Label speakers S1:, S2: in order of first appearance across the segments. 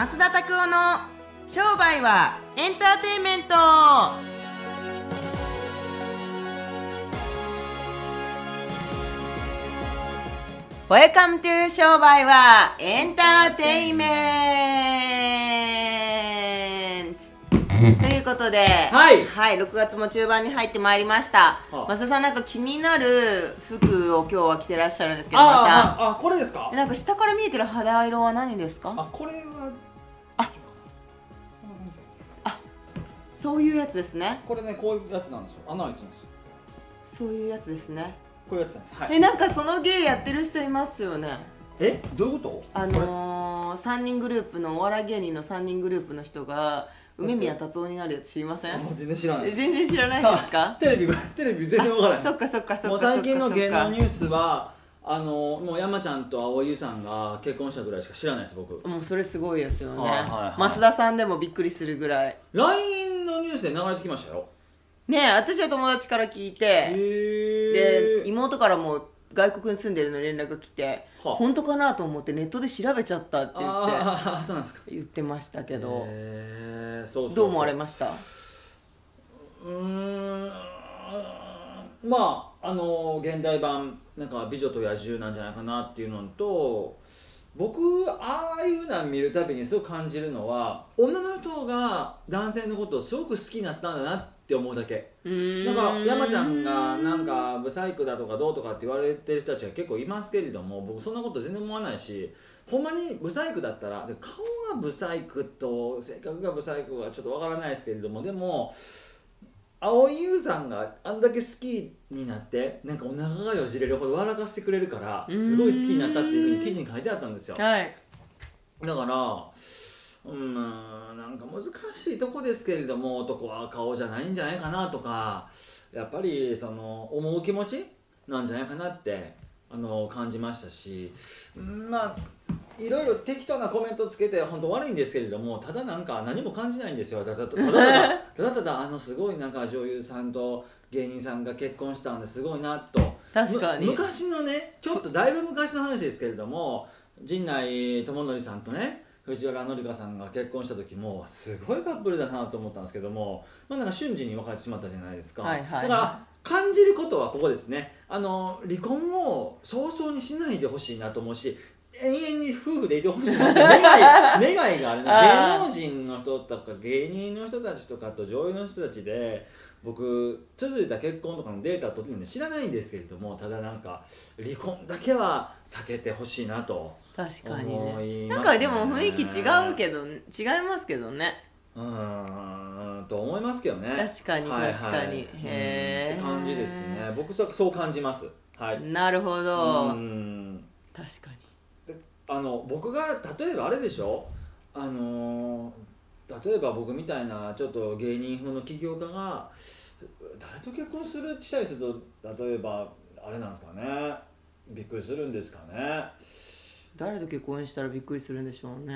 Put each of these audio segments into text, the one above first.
S1: 増田拓夫の商売はエンターテインメント。 Welcome to 商売はエンターテインメント。ということで、
S2: はい。
S1: はい、6月も中盤に入ってまいりました。
S2: はあ。
S1: 増田さんなんか気になる服を今日は着てらっしゃるんですけど、また。
S2: あこれですか？
S1: えなんか下から見えてる肌色は何ですか？
S2: あこれ
S1: そういうやつですね。
S2: これねこういうやつなんですよ。穴開いてるんですよ。
S1: そういうやつですね。
S2: こういうやつなんです。はい。
S1: えなんかその芸やってる人いますよね。
S2: え？どういうこと？
S1: あのー、3人グループのお笑い芸人の3人グループの人が梅宮達夫になるやつ知りません？
S2: 全然知らない。
S1: え
S2: です
S1: 全然知らないですか？
S2: テレビテレビ全然わからない。
S1: そっかそっかそっか
S2: 最近の芸能ニュースはあのもう山ちゃんと蒼井優さんが結婚したぐらいしか知らないです僕。
S1: もうそれすごいですよね、
S2: はいはいはい。
S1: 増田さんでもびっくりするぐらい。
S2: LINE のニュースで流れてきましたよ。
S1: ねえ私は友達から聞いて、
S2: へ
S1: で
S2: え
S1: 妹からも外国に住んでるの連絡が来て、
S2: はあ。
S1: 本当かなと思ってネットで調べちゃったって言って
S2: そうなんですか。
S1: 言ってましたけど、どう思われました？
S2: うーんまああの現代版なんか「美女と野獣」なんじゃないかなっていうのと僕ああいうのを見るたびにすごく感じるのは女の人が男性のことをすごく好きになったんだなって思うだけ。だから山ちゃんがなんかブサイクだとかどうとかって言われてる人たちが結構いますけれども僕そんなこと全然思わないしほんまにブサイクだったらで顔がブサイクと性格がブサイクはちょっとわからないですけれどもでも蒼井優さんがあんだけ好きになってなんかお腹がよじれるほど笑かしてくれるからすごい好きになったっていうふうに記事に書いてあったんですよ。
S1: はい。
S2: だからうんなんか難しいとこですけれども男は顔じゃないんじゃないかなとかやっぱりその思う気持ちなんじゃないかなってあの感じましたしうんまあいろいろ適当なコメントつけて本当悪いんですけれどもただなんか何も感じないんですよ。ただただただただあのすごいなんか女優さんと芸人さんが結婚したんですごいなと。
S1: 確かに。
S2: む昔のねちょっとだいぶ昔の話ですけれども陣内智則さんとね藤原紀香さんが結婚した時もすごいカップルだなと思ったんですけども、まあ、なんか瞬時に別れてしまったじゃないですか、
S1: はいはい。
S2: だから感じることはここですね。あの離婚を早々にしないでほしいなと思うし永遠に夫婦でいてほしいなって願い 願いがあるね。芸能人の人とか芸人の人たちとかと女優の人たちで僕続いた結婚とかのデータを取ってるんで知らないんですけれどもただなんか離婚だけは避けてほしいなと
S1: 確かにね。
S2: ね。
S1: なんかでも雰囲気違うけど違いますけどね。
S2: うーんと思いますけどね。
S1: 確かに
S2: はいはい。
S1: 確かに。
S2: うん
S1: へー。
S2: って感じですね。僕はそう感じます。はい。
S1: なるほど。
S2: うん。
S1: 確かに
S2: あの僕が例えばあれでしょ？あの例えば僕みたいなちょっと芸人風の起業家が誰と結婚するしたりすると例えばあれなんですかね？びっくりするんですかね？
S1: 誰と結婚したらびっくりするんでしょうね、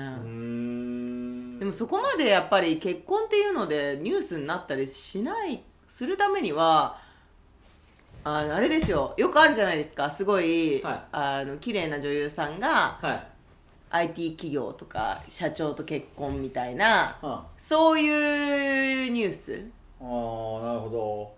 S1: でもそこまでやっぱり結婚っていうのでニュースになったりしないするためにはあのあれですよ。よくあるじゃないですか。すごい、
S2: はい。
S1: あの綺麗な女優さんが
S2: はい。
S1: IT 企業とか社長と結婚みたいな
S2: は
S1: そういうニュース。
S2: ああーなるほど。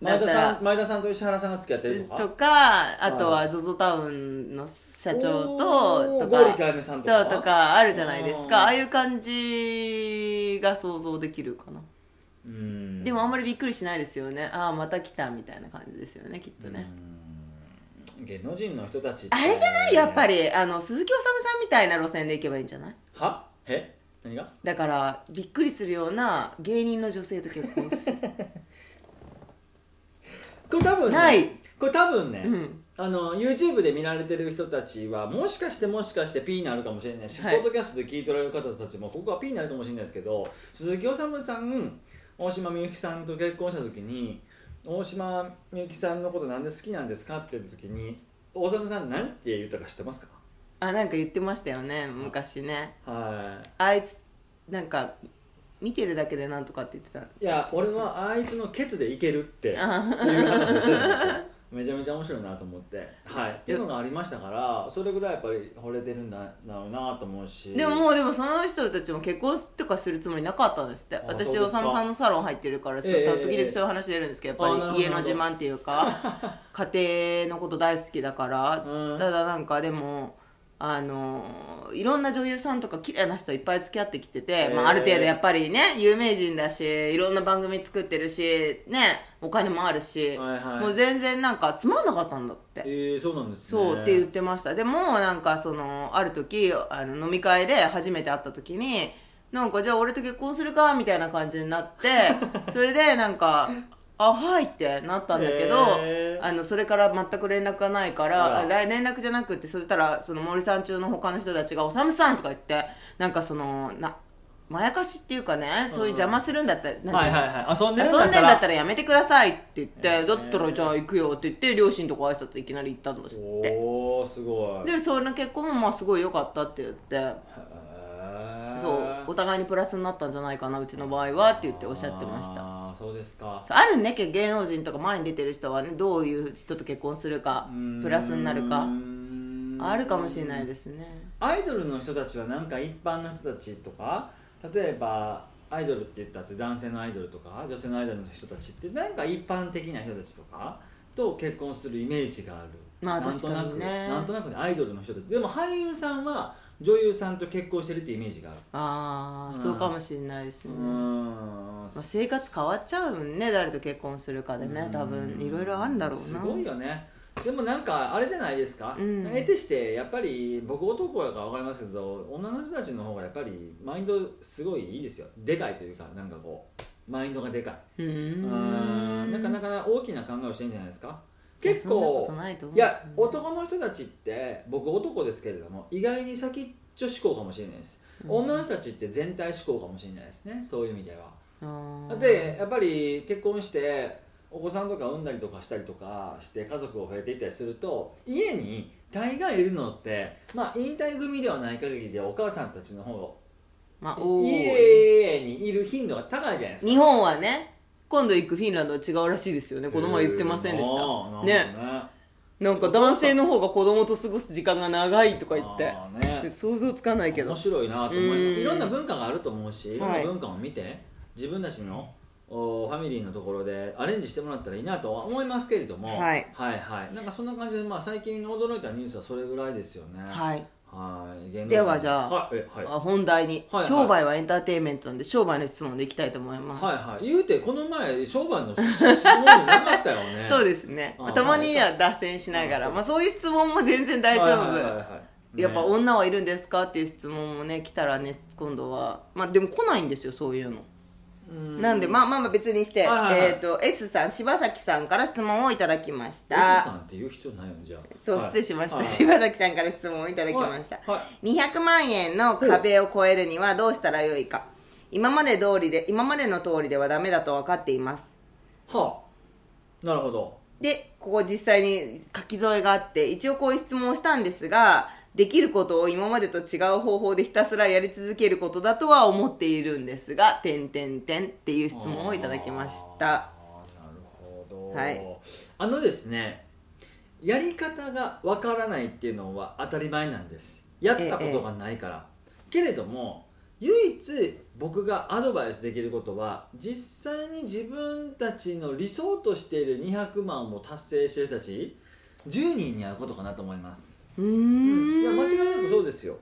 S2: 前田さん前田さんと石原さんが付き合ってるとか？
S1: とかあとは ZOZO タウンの社長ととか
S2: あやめさんとか。
S1: そうとかあるじゃないですか。
S2: あ
S1: あいう感じが想像できるかな
S2: うん。
S1: でもあんまりびっくりしないですよね。ああまた来たみたいな感じですよねきっとね。
S2: うん。芸能人の人たち
S1: あれじゃない？やっぱりあの鈴木おさむさんみたいな路線で行けばいいんじゃない？
S2: は？え？何が？
S1: だからびっくりするような芸人の女性と結婚する。
S2: これ多分ね
S1: ない。
S2: これ多分ね、
S1: うん。
S2: あの YouTube で見られてる人たちはもしかしてもしかして P になるかもしれない。し、
S1: はい。
S2: ポッドキャストで聞いておられる方たちもここは P になるかもしれないですけど鈴木おさむさん大島みゆきさんと結婚した時に大島みゆきさんのことなんで好きなんですかって言った時に大島さん何て言ったか知ってますか？
S1: あなんか言ってましたよね昔ね。
S2: は
S1: あいつなんか見てるだけでなんとかって言ってた。
S2: いいや俺はあいつのケツでいけるっていう
S1: あ
S2: 話をしてるんですよめちゃめちゃ面白いなと思って。はい。っていうのがありましたからそれぐらいやっぱり惚れてるんだろうなと思うし。
S1: でももうでもその人たちも結婚とかするつもりなかったんですって。私おさむさんのサロン入ってるから、時々そういう話出るんですけどやっぱり家の自慢っていうか 家庭のこと大好きだから、
S2: うん。
S1: ただなんかでもあのいろんな女優さんとか綺麗な人いっぱい付き合ってきてて、
S2: え
S1: まあ、ある程度やっぱりね有名人だしいろんな番組作ってるしねお金もあるし、
S2: はいはい。
S1: もう全然なんかつまんなかったんだって。
S2: えー、そうなんですね。
S1: そうって言ってました。でもなんかそのある時あの飲み会で初めて会った時になんかじゃあ俺と結婚するかみたいな感じになって それでなんか「あはい」ってなったんだけど、あのそれから全く連絡がないから連絡じゃなくてそれたらその森さん中の他の人たちが「おさむさん」とか言ってなんかそのなまやかしっていうかねそういう邪魔するんだったら、うの
S2: はいはいはい。遊んでるん
S1: だった
S2: ら。
S1: らやめてくださいって言って、
S2: へー。
S1: だったらじゃあ行くよって言って両親とか挨拶いきなり行ったんですって。
S2: おおすごい。
S1: でその結婚もまあすごい良かったって言って。そうお互いにプラスになったんじゃないかなうちの場合はって言っておっしゃってました
S2: ああそうですか。
S1: あるねけ芸能人とか前に出てる人はねどういう人と結婚するかプラスになるかあるかもしれないですね。
S2: アイドルの人たちはなんか一般の人たちとか例えばアイドルって言ったって男性のアイドルとか女性のアイドルの人たちってなんか一般的な人たちとかと結婚するイメージがある。
S1: まあ
S2: なんとなく
S1: ね
S2: なんとなくねアイドルの人たち。でも俳優さんは女優さんと結婚してるってイメージがある。
S1: ああ、
S2: うん。
S1: そうかもしれないですね、まあ、生活変わっちゃうんね誰と結婚するかでね多分。いろいろあるんだろうな。
S2: すごいよね。でもなんかあれじゃないですか、
S1: うん。
S2: 得てしてやっぱり僕男やから分かりますけど女の人たちの方がやっぱりマインドすごいいいですよ。でかいというかなんかこうマインドがでかい。うん。
S1: ん。
S2: なかなか大きな考えをしてるんじゃないですか？結構
S1: い
S2: や男の人たちって僕男ですけれども意外に先っちょ思考かもしれないです、女の人たちって全体思考かもしれないですねそういう意味では。でやっぱり結婚してお子さんとか産んだりとかしたりとかして家族を増えていったりすると家に大概いるのってまあ引退組ではない限りでお母さんたちの方が
S1: まあ
S2: 家にいる頻度が高いじゃないですか。
S1: 日本はね今度行くフィンランドは違うらしいですよね。この前言ってませんでした。
S2: なる
S1: ね
S2: ね。
S1: なんか男性の方が子供と過ごす時間が長いとか言って。
S2: ね。
S1: 想像つかないけど。
S2: 面白いなと思いいろんな文化があると思うしい。ろんな
S1: はい
S2: 文化を見て自分たちのおファミリーのところでアレンジしてもらったらいいなとは思いますけれども。
S1: はい。
S2: はいはい。なんかそんな感じで、まあ、最近驚いたニュースはそれぐらいですよね。
S1: はいではじゃあ
S2: はいえはい。
S1: あ本題に、
S2: はいはい。
S1: 商売はエンターテインメントなんで商売の質問でいきたいと思います、
S2: はいはい。言うてこの前商売の質問じゃなかったよね。
S1: そうですね。
S2: あ
S1: たまには脱線しながら。
S2: あ
S1: まあ、そういう質問も全然大丈夫、
S2: はいはいはいはい。
S1: やっぱ
S2: ね
S1: 女はいるんですか？っていう質問もね来たらね今度は。まあでも来ないんですよそういうの。
S2: うん
S1: なんでまあまあまあ別にして、
S2: はいはいはい。
S1: えっ、と S さん柴崎さんから質問をいただきまし
S2: S
S1: た
S2: さんって言う必要ないよねじゃあ。
S1: そう、
S2: はい。
S1: 失礼しました、
S2: はい。
S1: 柴崎さんから質問をいただきました、
S2: はい。は
S1: 200万円の壁を超えるにはどうしたらよいか。今まで通りで今までの通りではダメだと分かっています。
S2: はあ。なるほど。
S1: でここ実際に書き添えがあって一応こういう質問をしたんですができることを今までと違う方法でひたすらやり続けることだとは思っているんですが「てんてんてん」っていう質問をいただきました。
S2: なるほど、
S1: はい。
S2: あのですねやり方がわからないっていうのは当たり前なんです。やったことがないから、けれども唯一僕がアドバイスできることは実際に自分たちの理想としている200万を達成している人たち10人に会うことかなと思います、
S1: うーん。
S2: いや間違いなくそうですよ。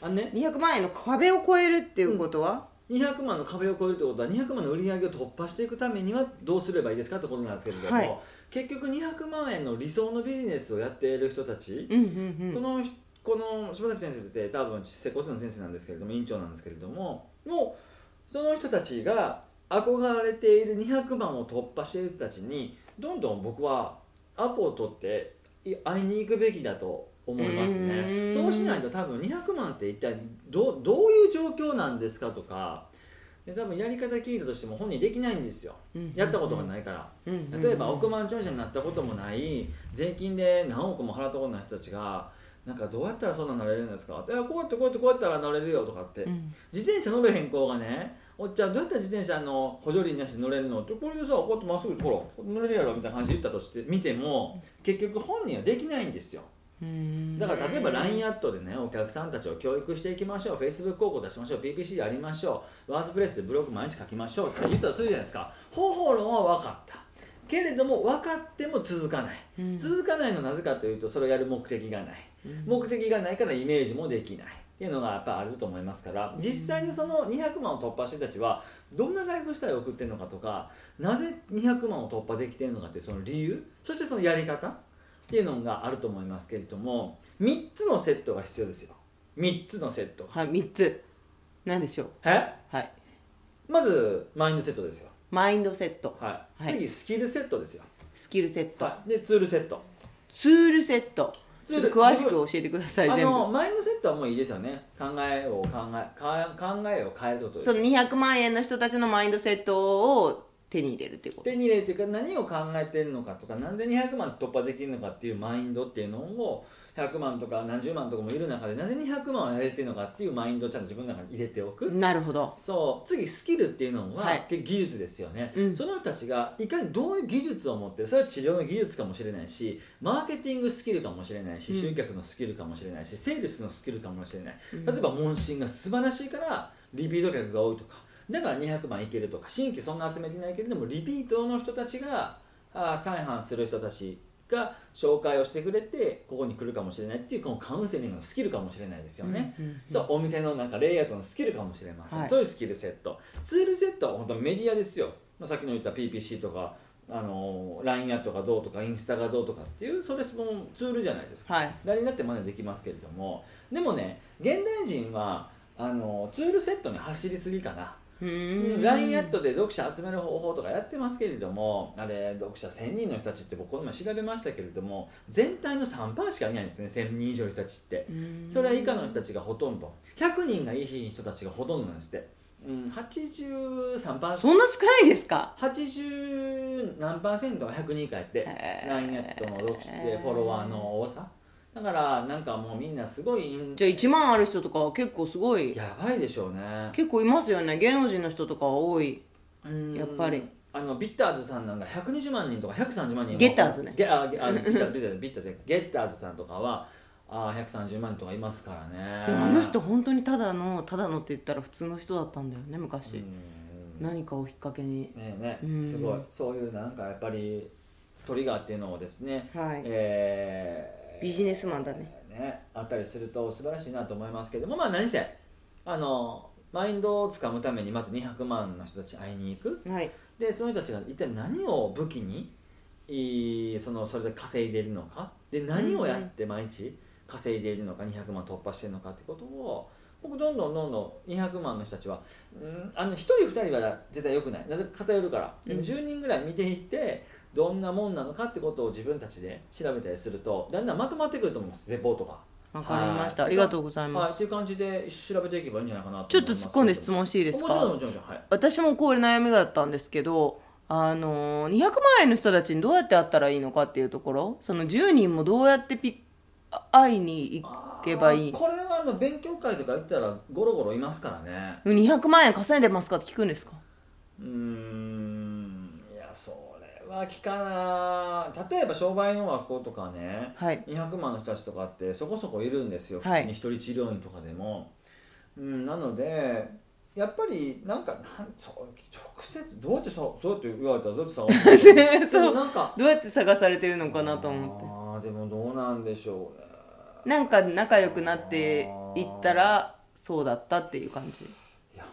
S2: あのね。
S1: 200万円の壁を超えるっていうことは、
S2: 200万の壁を超えるってことは200万の売り上げを突破していくためにはどうすればいいですかってことなんですけれども、
S1: はい。
S2: 結局200万円の理想のビジネスをやっている人たち、
S1: うんうん
S2: このこの柴崎先生って多分接骨院の先生なんですけれども院長なんですけれどももうその人たちが憧れている200万を突破している人たちにどんどん僕はアポを取ってい会いに行くべきだと思います
S1: う
S2: ねそうしないと多分200万って一体どうどういう状況なんですかとかで多分やり方聞いたとしても本人できないんですよ。
S1: うん。
S2: やったことがないから。
S1: うん。うん。
S2: 例えば億万長者になったこともない税金で何億も払ったことない人たちがなんかどうやったらそんなんなれるんですか?」いやこうやってこうやってこうやったら乗れるよ」とかって、
S1: うん。
S2: 自転車乗れへん子がね「おっちゃんどうやったら自転車の補助輪なしで乗れるの?」って「これでさこうやってまっすぐほら乗れるやろ」みたいな話言ったとして見ても結局本人はできないんですよ。
S1: うん
S2: だから例えば LINE アットでねお客さんたちを教育していきましょう。Facebook 広告出しましょう。PPC でやりましょう。ワードプレスでブログ毎日書きましょうって言ったらするじゃないですか。方法論は分かった。けれども分かっても続かない、
S1: うん。
S2: 続かないのはなぜかというとそれをやる目的がない、目的がないからイメージもできない。っていうのがやっぱあると思いますから。実際にその200万を突破してたちはどんなライフスタイルを送ってるのかとかなぜ200万を突破できてるのかっていうその理由そしてそのやり方っていうのがあると思いますけれども3つのセットが必要ですよ。3つのセット。
S1: はい3つ。何でしょう？
S2: え？
S1: はい。
S2: まずマインドセットですよ、
S1: マインドセット。
S2: はい。
S1: はい。
S2: 次スキルセットですよ、
S1: スキルセット、
S2: はい、でツールセット。
S1: ツールセット。詳しく教えてください
S2: あのマインドセットはもういいですよね。考えを考えか考えを変えることです
S1: その200万円の人たちのマインドセットを手に入れるっていうこと？
S2: 手に入れるというか何を考えてるのかとかなんで200万突破できるのかっていうマインドっていうのを100万とか何十万とかもいる中でなぜ200万をやれてるのかっていうマインドをちゃんと自分の中に入れておく、
S1: なるほど。
S2: そう。次スキルっていうのは、
S1: はい。
S2: 技術ですよね、
S1: うん。
S2: その人たちがいかにどういう技術を持ってるそれは治療の技術かもしれないしマーケティングスキルかもしれないし、
S1: うん。
S2: 集客のスキルかもしれないしセールスのスキルかもしれない、
S1: うん。
S2: 例えば問診が素晴らしいからリピート客が多いとかだから200万いけるとか新規そんな集めてないけれどもリピートの人たちがあー再販する人たちが紹介をしてくれてここに来るかもしれないっていうこのカウンセリングのスキルかもしれないですよね、
S1: うんうんうん
S2: そうお店のなんかレイアウトのスキルかもしれません、
S1: はい。
S2: そういうスキルセット。ツールセットは本当メディアですよ、まあ、さっきの言った PPC とかあの LINE アットがどうとかインスタがどうとかっていうそれもツールじゃないですか、
S1: はい。
S2: 誰になって真似できますけれども。でもね現代人はあのツールセットに走りすぎかな LINE アットで読者集める方法とかやってますけれどもあれ読者1000人の人たちって僕この前調べましたけれども全体の3%しかいないんですね1000人以上の人たちって。それは以下の人たちがほとんど。100人がいい人たちがほとんどなんですって、うん、83%
S1: そんな少ないですか
S2: ？80何パーセントが100人以下やって。LINE ネットの読者でフォロワーの多さだからなんかもうみんなすごい
S1: じゃあ1万ある人とかは結構すごい
S2: やばいでしょうね。
S1: 結構いますよね。芸能人の人とかは多い。
S2: うん。
S1: やっぱり。
S2: あのビッターズさんなんか120万人とか130万人
S1: ゲッターズね。
S2: ゲあゲあビッターズビッターズビッターズ。じゃないゲッターズさんとかはあ130万人とかいますからね。
S1: でもあの人本当にただのただのって言ったら普通の人だったんだよね昔、
S2: うん。
S1: 何かをきっかけに。
S2: ねえね
S1: うん。
S2: すごい。そういうなんかやっぱりトリガーっていうのをですね、
S1: はい。
S2: えー
S1: ビジネスマンだね。
S2: ねあったりすると素晴らしいなと思いますけどもまあ何せあのマインドをつかむためにまず200万の人たちに会いに行く。
S1: はい。
S2: でその人たちが一体何を武器にいいそのそれで稼いでいるのか。で何をやって毎日稼いでいるのか200万突破しているのかってことを僕どんどんどんどん200万の人たちは、うん、あの1人2人は絶対良くない。なぜか偏るから。でも
S1: うん。
S2: 10人ぐらい見ていってどんなもんなのかってことを自分たちで調べたりするとだんだんまとまってくると思います。レポートが。
S1: わかりました。
S2: はい。
S1: ありがとうございます。
S2: はい、っていう感じで調べていけばいいんじゃないかなと
S1: ちょっと突っ込んで質問していいですか
S2: もちろんもちろんはい。
S1: 私もこういう悩みがあったんですけどあの200万円の人たちにどうやって会ったらいいのかっていうところその10人もどうやってピあ会いに行けばいい？
S2: これはあの勉強会とか行ったらゴロゴロいますからね。
S1: 200万円稼いでますかって聞くんですか？
S2: うーんは聞かな例えば商売の学校とかね、
S1: はい。
S2: 200万の人たちとかってそこそこいるんですよ。普
S1: はい。
S2: 通に一人治療院とかでも、うん、なのでやっぱりなんかなんそう直接どうやってさそうやって言われたらどうやって探すの？
S1: そう
S2: でもなんか
S1: どうやって探されてるのかなと思って。
S2: あーでもどうなんでしょうね。
S1: なんか仲良くなっていったらそうだったっていう感じ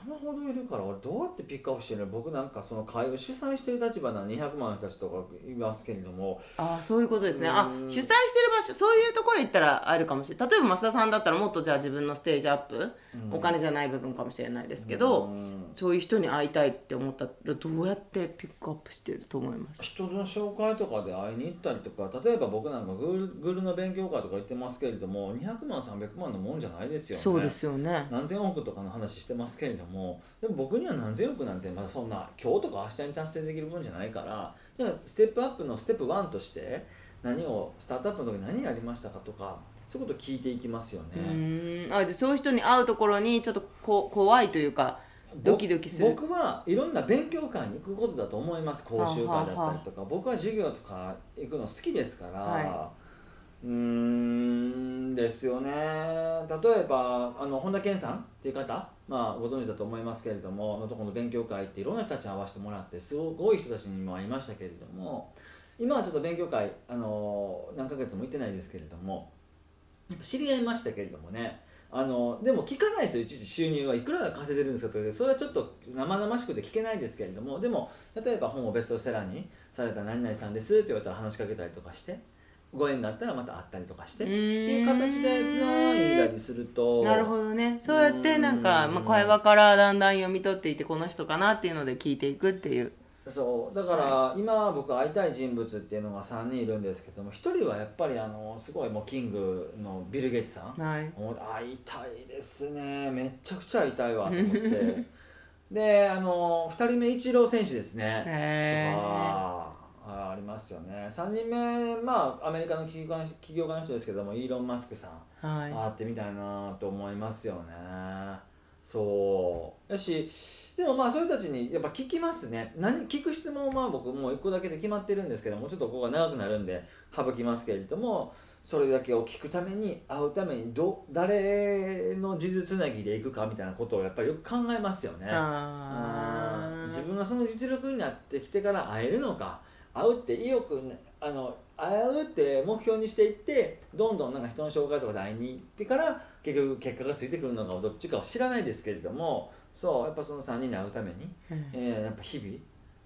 S2: 山ほどいるから俺どうやってピックアップしてるの？僕なんかその会を主催してる立場な200万の人たちとかいますけれども。
S1: ああそういうことですね。あ
S2: うん。
S1: 主催してる場所そういうところ行ったらあるかもしれない。例えば増田さんだったらもっとじゃあ自分のステージアップ、お金じゃない部分かもしれないですけど、
S2: うん。
S1: そういう人に会いたいって思ったらどうやってピックアップしてると思います？
S2: 人の紹介とかで会いに行ったりとか例えば僕なんかグーグルの勉強会とか行ってますけれども200万300万のもんじゃないですよね。
S1: そうですよね。
S2: 何千億とかの話してますけれどもでも僕には何千億なんてまだそんな今日とか明日に達成できるもんじゃないからじゃあステップアップのステップ1として何をスタートアップの時何やりましたかとかそういうことを聞いていきますよね、
S1: あじゃあそういう人に会うところにちょっとこ怖いというかドキドキする。
S2: 僕はいろんな勉強会に行くことだと思います。講習会だったりとか。僕は授業とか行くの好きですから、
S1: は
S2: うんですよね。例えばあの本田健さんっていう方、まあ、ご存知だと思いますけれどものとこの勉強会っていろんな人たちに会わせてもらってすごく多い人たちにも会いましたけれども今はちょっと勉強会あの何ヶ月も行ってないですけれども知り合いましたけれどもねあのでも聞かないですよいちいち収入はいくら稼いでるんですかとかそれはちょっと生々しくて聞けないですけれどもでも例えば本をベストセラーにされた何々さんですって言われたら話しかけたりとかしてご縁があったらまた会ったりとかしてっていう形でつないだりすると
S1: なるほどね。そうやってなんか、
S2: うん
S1: まあ、会話からだんだん読み取っていてこの人かなっていうので聞いていくっていう。
S2: そう。だから今僕会いたい人物っていうのが3人いるんですけども1人はやっぱりあのすごいもうキングのビル・ゲイツさん。
S1: はい。
S2: 会いたいですね。めっちゃくちゃ会いたいわと思って。であの2人目イチロー選手ですね。
S1: へー。
S2: とかあありますよね。3人目まあアメリカの起業家の起業家の人ですけどもイーロン・マスクさん。
S1: はい。
S2: 会ってみたいなと思いますよね。そう。やし。でもまあそういう人たちにやっぱ聞きますね。何聞く質問は僕もう1個だけで決まってるんですけどもちょっとここが長くなるんで省きますけれどもそれだけを聞くために会うためにど誰の数珠つなぎでいくかみたいなことをやっぱりよく考えますよね。自分がその実力になってきてから会えるのか会うって意欲ねあの会うって目標にしていってどんどんなんか人の紹介とかで会いに行ってから結局結果がついてくるのかどっちかは知らないですけれどもそうやっぱその3人に会うために、
S1: うん
S2: えーやっぱ日々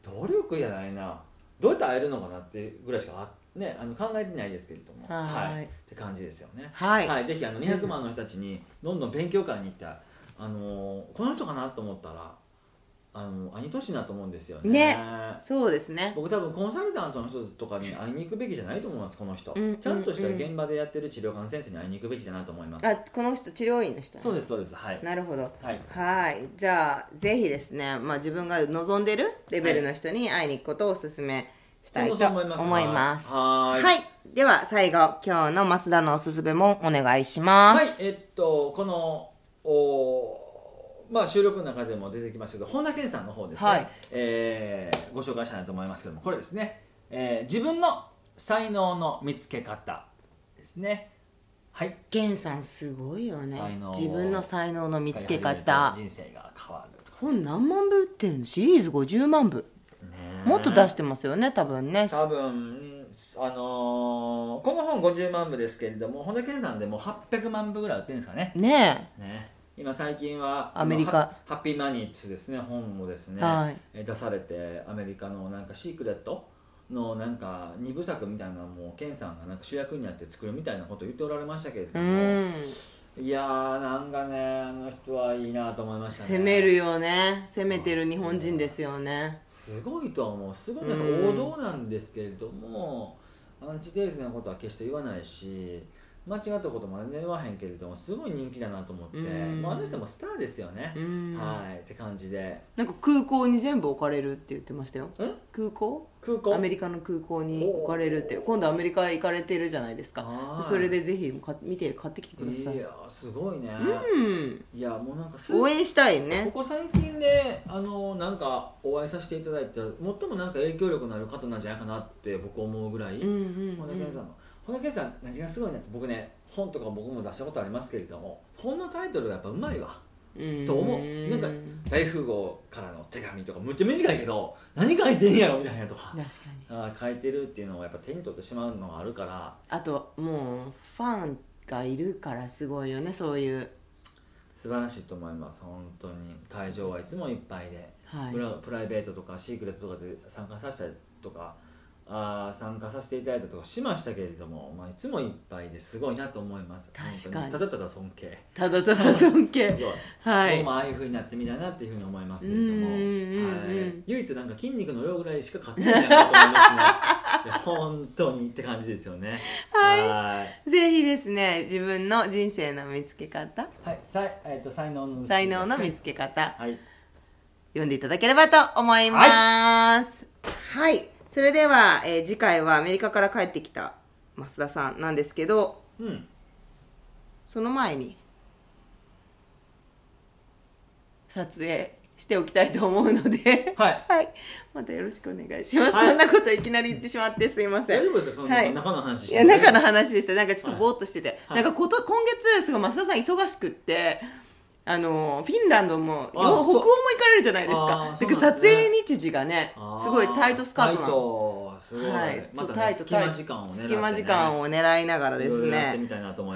S2: 努力じゃないなどうやって会えるのかなってぐらいしかあ、ね、あの考えてないですけれども
S1: はい。
S2: って感じですよね。
S1: はい。
S2: ぜひあの200万の人たちにどんどん勉強会に行って、あのーこの人かなと思ったらあの会いにと思うんですよね。
S1: ね。そうですね。
S2: 僕多分コンサルタントの人とかに会いに行くべきじゃないと思いますこの人、
S1: うん
S2: ちゃんとした現場でやってる治療科の先生に会いに行くべきだなと思います、
S1: あこの人治療院の人
S2: そうですそうです。はい。
S1: なるほど。
S2: はい。
S1: はい。じゃあぜひですね、まあ、自分が望んでるレベルの人に会いに行くことをお勧めしたいと思います。
S2: はーい。
S1: はい。では最後今日の増田のおすすめもお願いします、
S2: はい、えっとこのおまあ収録の中でも出てきましたけど本田健さんの方ですね、
S1: はい。
S2: えーご紹介したいなと思いますけどもこれですね、えー自分の才能の見つけ方ですね。はい。
S1: 源さんすごいよね。自分の才能の見つけ方。
S2: た人生が変わる
S1: 本何万部売ってるの？シリーズ50万部。
S2: ね
S1: もっと出してますよね多分ね。
S2: 多分あのーこの本50万部ですけれども本田健さんでもう800万部ぐらい売ってるんですかね。
S1: ね
S2: ね今最近は
S1: アメリカ。
S2: ハハッピーマニーツですね本をですね、
S1: はい。
S2: えー出されてアメリカのなんかシークレットのなんか二部作みたいなのもケンさんがなんか主役になって作るみたいなことを言っておられましたけれ
S1: え
S2: ども
S1: うん。
S2: いやーなんかねあの人はいいなと思いましたね。
S1: 攻めるよね。攻めてる日本人ですよね。
S2: すごいと思う。すごいなんか王道なんですけれども、アンチテーゼなことは決して言わないし間違ったことも言わへんけれどもすごい人気だなと思って、
S1: うん。
S2: まあ、あの人もスターですよね、
S1: うん。
S2: はいって感じで。
S1: なんか空港に全部置かれるって言ってましたよ。
S2: ん
S1: 空港？
S2: 空港？
S1: アメリカの空港に置かれるって。今度アメリカ行かれてるじゃないですか。
S2: はい。
S1: それでぜひか見て買ってきてください。
S2: いやすごいね、
S1: うん。
S2: いやもうなんかす
S1: 応援したい
S2: こ
S1: ね。
S2: こ最近であのなんかお会いさせていただいて最もなんか影響力のある方なんじゃないかなって僕思うぐらい、本田健さんの本田健さん何がすごいなって僕ね本とか僕も出したことありますけれども本のタイトルがやっぱうまいわ。
S1: うん。
S2: と思う。なんか大富豪からの手紙とかむっちゃ短いけど何書いてんやろみたいなとか。
S1: 確かに。
S2: あー書いてるっていうのをやっぱ手に取ってしまうのがあるから。
S1: あともうファンがいるからすごいよねそういう。
S2: 素晴らしいと思います本当に。会場はいつもいっぱいで、
S1: はい。
S2: プライベートとかシークレットとかで参加させたりとかあー参加させていただいたりとかしましたけれども、まあ、いつもいっぱいですごいなと思います。
S1: 確かに。
S2: ただただ尊敬。
S1: ただただ尊敬。はい。
S2: 僕もああいうふうになってみたいなっていうふうに思いますけれども、はい、唯一なんか筋肉の量ぐらいしか勝ってないなと思 いますね本当にって感じですよね。はい。
S1: ぜひですね自分の人生の見つけ方。
S2: はい。さい、えー、と才能の
S1: 才能の見つけ方。
S2: はい。
S1: 読んでいただければと思います。はい、それでは、えー次回はアメリカから帰ってきた増田さんなんですけど
S2: うん。
S1: その前に撮影しておきたいと思うので
S2: はい。
S1: はい、またよろしくお願いします、
S2: はい。
S1: そんなこといきなり言ってしまってすいません。
S2: 大丈夫ですか？その
S1: はい。
S2: 中の話し
S1: い
S2: て。
S1: や中の話でした。なんかちょっとぼーっとしてて、
S2: はい
S1: なんかこと今月すごい増田さん忙しくってあのフィンランドも北欧も行かれるじゃないです
S2: あ
S1: かだから撮影日時がねすごいタイトスカートなの。
S2: トすごい、
S1: はい、
S2: またね隙
S1: タイトタイト
S2: 間時間をね。
S1: 隙間時間を狙いながらですね。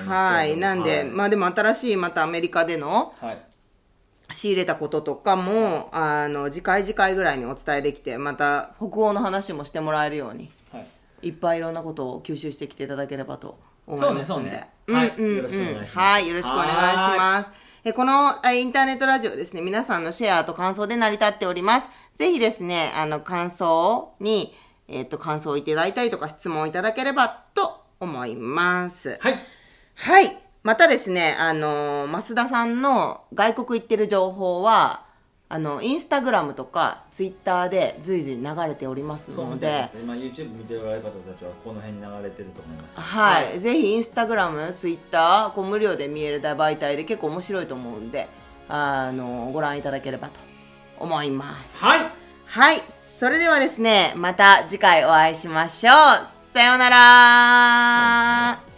S1: はいなんで、
S2: はい。
S1: まあでも新しいまたアメリカでの
S2: はい。
S1: 仕入れたこととかもあの次回次回ぐらいにお伝えできてまた北欧の話もしてもらえるように
S2: はい。
S1: いっぱいいろんなことを吸収してきていただければと思いますんで。はいよろしくお願いしますえこのえインターネットラジオですね、皆さんのシェアと感想で成り立っております。ぜひですね、あの、感想に、えっ、と、感想をいただいたりとか質問いただければと思います。
S2: はい
S1: はい。またですね、あの増田さんの外国行ってる情報は、あの、インスタグラムとか、ツイッターで随時流れております
S2: そう
S1: ので
S2: みたいで、す。今 YouTube 見ておられる方たちはこの辺に流れてると思います。
S1: はい、ぜひインスタグラム、ツイッター、こう無料で見える媒体で結構面白いと思うんで、あの、ご覧いただければと思います。
S2: はい。
S1: はい、それではですね、また次回お会いしましょう。さようなら